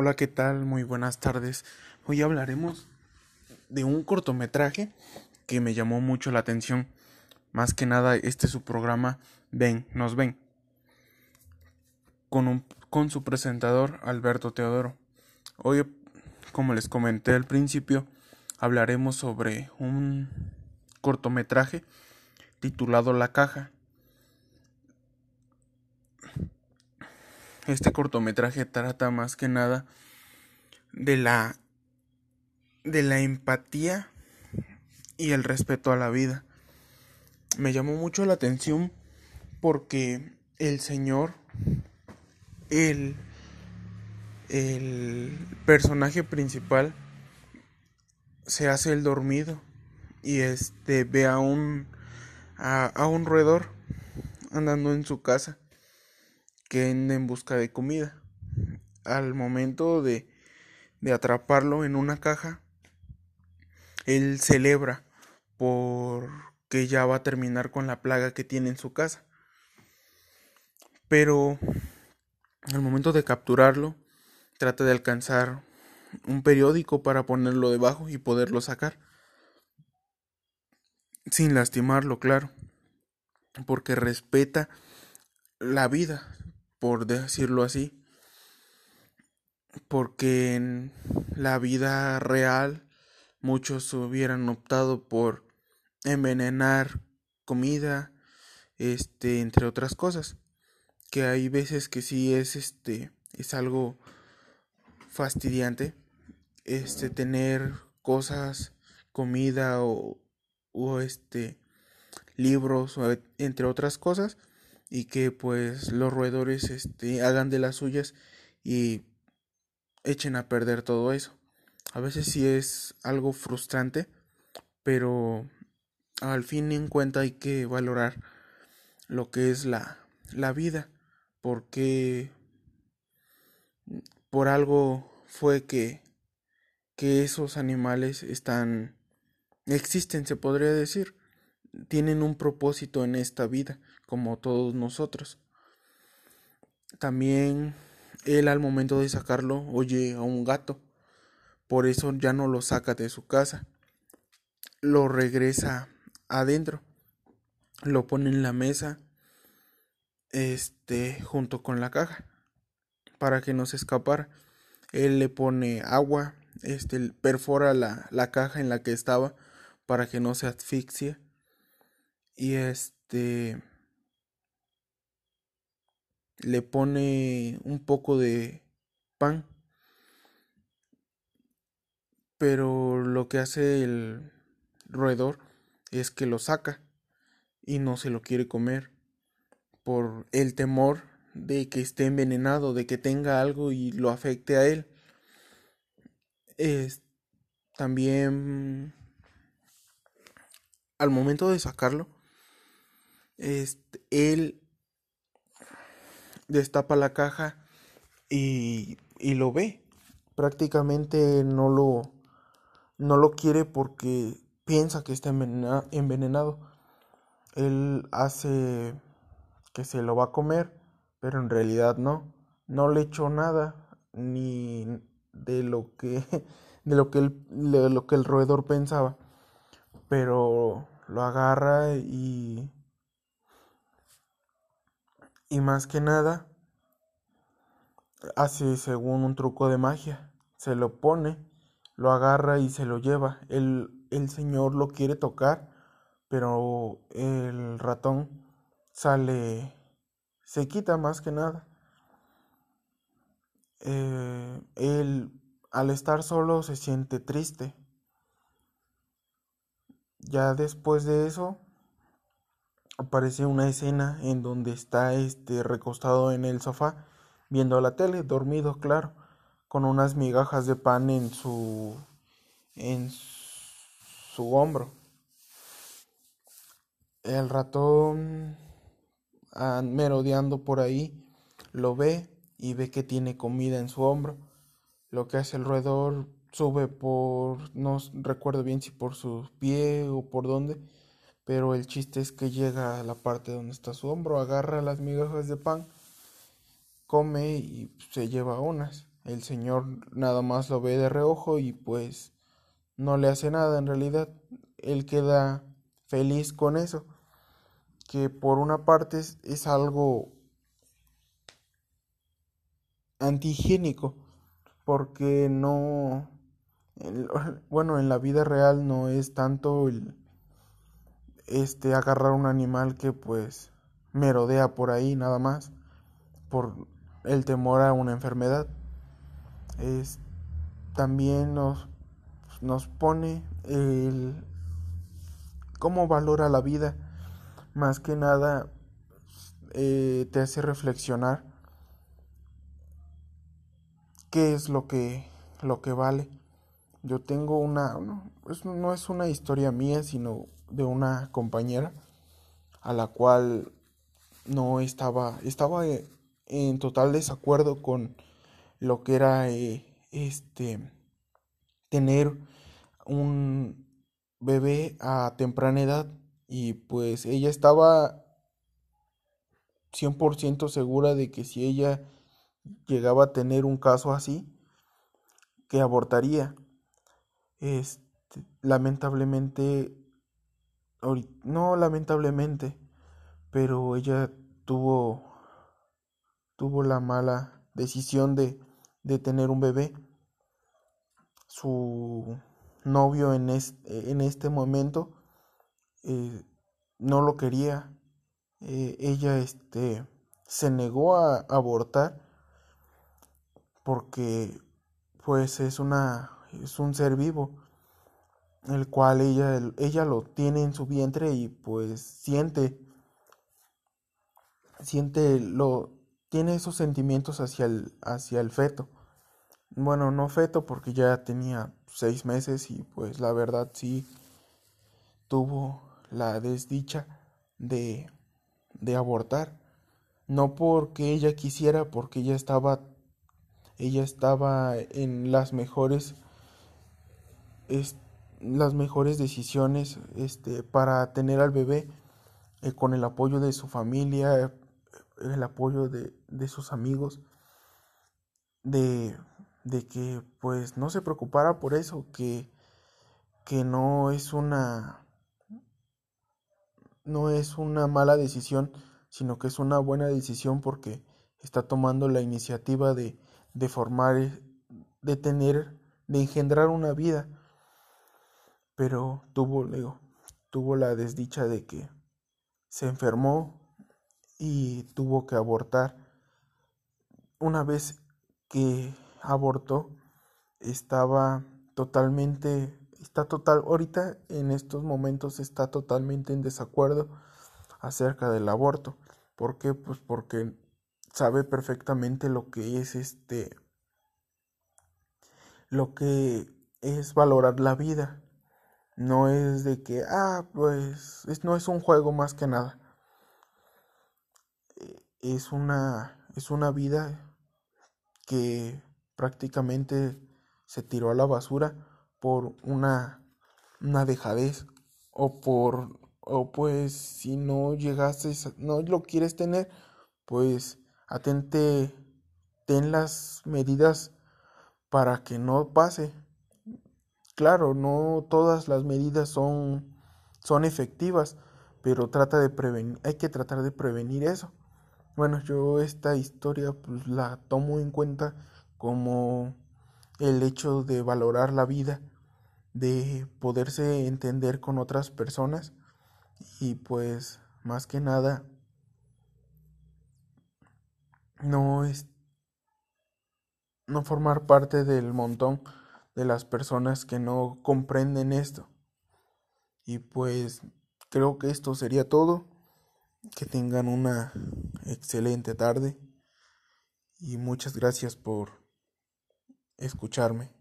Hola, ¿qué tal? Muy buenas tardes. Hoy hablaremos de un cortometraje que me llamó mucho la atención. Más que nada, este es su programa Ven, nos ven. Con, un, con su presentador Alberto Teodoro. Hoy, como les comenté al principio, hablaremos sobre un cortometraje titulado La Caja Este cortometraje trata más que nada de la de la empatía y el respeto a la vida. Me llamó mucho la atención porque el señor el el personaje principal se hace el dormido y este ve a un a, a un roedor andando en su casa que anda en busca de comida. Al momento de, de atraparlo en una caja, él celebra porque ya va a terminar con la plaga que tiene en su casa. Pero al momento de capturarlo, trata de alcanzar un periódico para ponerlo debajo y poderlo sacar. Sin lastimarlo, claro. Porque respeta la vida, por decirlo así, porque en la vida real muchos hubieran optado por envenenar comida, este, entre otras cosas, que hay veces que sí es este es algo fastidiante este tener cosas, comida o, o este libros o entre otras cosas y que pues los roedores este, hagan de las suyas y echen a perder todo eso. A veces sí es algo frustrante, pero al fin y en cuenta hay que valorar lo que es la, la vida, porque por algo fue que, que esos animales están existen, se podría decir, tienen un propósito en esta vida como todos nosotros. También él al momento de sacarlo oye a un gato, por eso ya no lo saca de su casa, lo regresa adentro, lo pone en la mesa, este, junto con la caja, para que no se escapara. Él le pone agua, este, perfora la, la caja en la que estaba para que no se asfixie. Y este le pone un poco de pan. Pero lo que hace el roedor es que lo saca y no se lo quiere comer por el temor de que esté envenenado, de que tenga algo y lo afecte a él. Es, también al momento de sacarlo, este, él destapa la caja y, y lo ve. Prácticamente no lo, no lo quiere porque piensa que está envenenado. Él hace que se lo va a comer, pero en realidad no. No le echó nada ni de lo que de lo que el, de lo que el roedor pensaba. Pero lo agarra y y más que nada, hace según un truco de magia. Se lo pone, lo agarra y se lo lleva. El, el señor lo quiere tocar, pero el ratón sale, se quita más que nada. Eh, él al estar solo se siente triste. Ya después de eso, aparece una escena en donde está este recostado en el sofá viendo la tele, dormido, claro, con unas migajas de pan en su en su hombro. El ratón merodeando por ahí lo ve y ve que tiene comida en su hombro. Lo que hace el roedor sube por no recuerdo bien si por su pie o por dónde pero el chiste es que llega a la parte donde está su hombro, agarra las migajas de pan, come y se lleva unas. el señor nada más lo ve de reojo y pues no le hace nada en realidad. Él queda feliz con eso, que por una parte es, algo antihigiénico, porque no, bueno, en la vida real no es tanto el, este, agarrar un animal que pues merodea por ahí nada más, por el temor a una enfermedad. Es, también nos, nos pone el cómo valora la vida. Más que nada eh, te hace reflexionar qué es lo que, lo que vale. Yo tengo una, no, no es una historia mía, sino de una compañera a la cual no estaba, estaba eh, en total desacuerdo con lo que era eh, este tener un bebé a temprana edad y pues ella estaba 100% segura de que si ella llegaba a tener un caso así, que abortaría. Este, lamentablemente, no lamentablemente, pero ella tuvo tuvo la mala decisión de, de tener un bebé. Su novio en este, en este momento eh, no lo quería. Eh, ella este, se negó a abortar porque pues es una es un ser vivo el cual ella ella lo tiene en su vientre y pues siente siente lo tiene esos sentimientos hacia el hacia el feto bueno no feto porque ya tenía seis meses y pues la verdad sí tuvo la desdicha de, de abortar. No porque ella quisiera, porque ella estaba, ella estaba en las mejores, es, las mejores decisiones este, para tener al bebé eh, con el apoyo de su familia, el apoyo de, de sus amigos, de de que pues no se preocupara por eso, que, que no es una no es una mala decisión, sino que es una buena decisión porque está tomando la iniciativa de, de formar, de tener, de engendrar una vida. Pero tuvo, digo, tuvo la desdicha de que se enfermó y tuvo que abortar. Una vez que abortó estaba totalmente está total ahorita en estos momentos está totalmente en desacuerdo acerca del aborto ¿por qué? pues porque sabe perfectamente lo que es este lo que es valorar la vida no es de que ah pues no es un juego más que nada. Eh, es una es una vida que prácticamente se tiró a la basura por una, una dejadez o por o pues si no llegaste no lo quieres tener pues atente ten las medidas para que no pase claro no todas las medidas son son efectivas pero trata de prevenir hay que tratar de prevenir eso. Bueno yo esta historia pues la tomo en cuenta como el hecho de valorar la vida, de poderse entender con otras personas y pues más que nada no es no formar parte del montón de las personas que no comprenden esto. Y pues creo que esto sería todo. Que tengan una excelente tarde y muchas gracias por escucharme.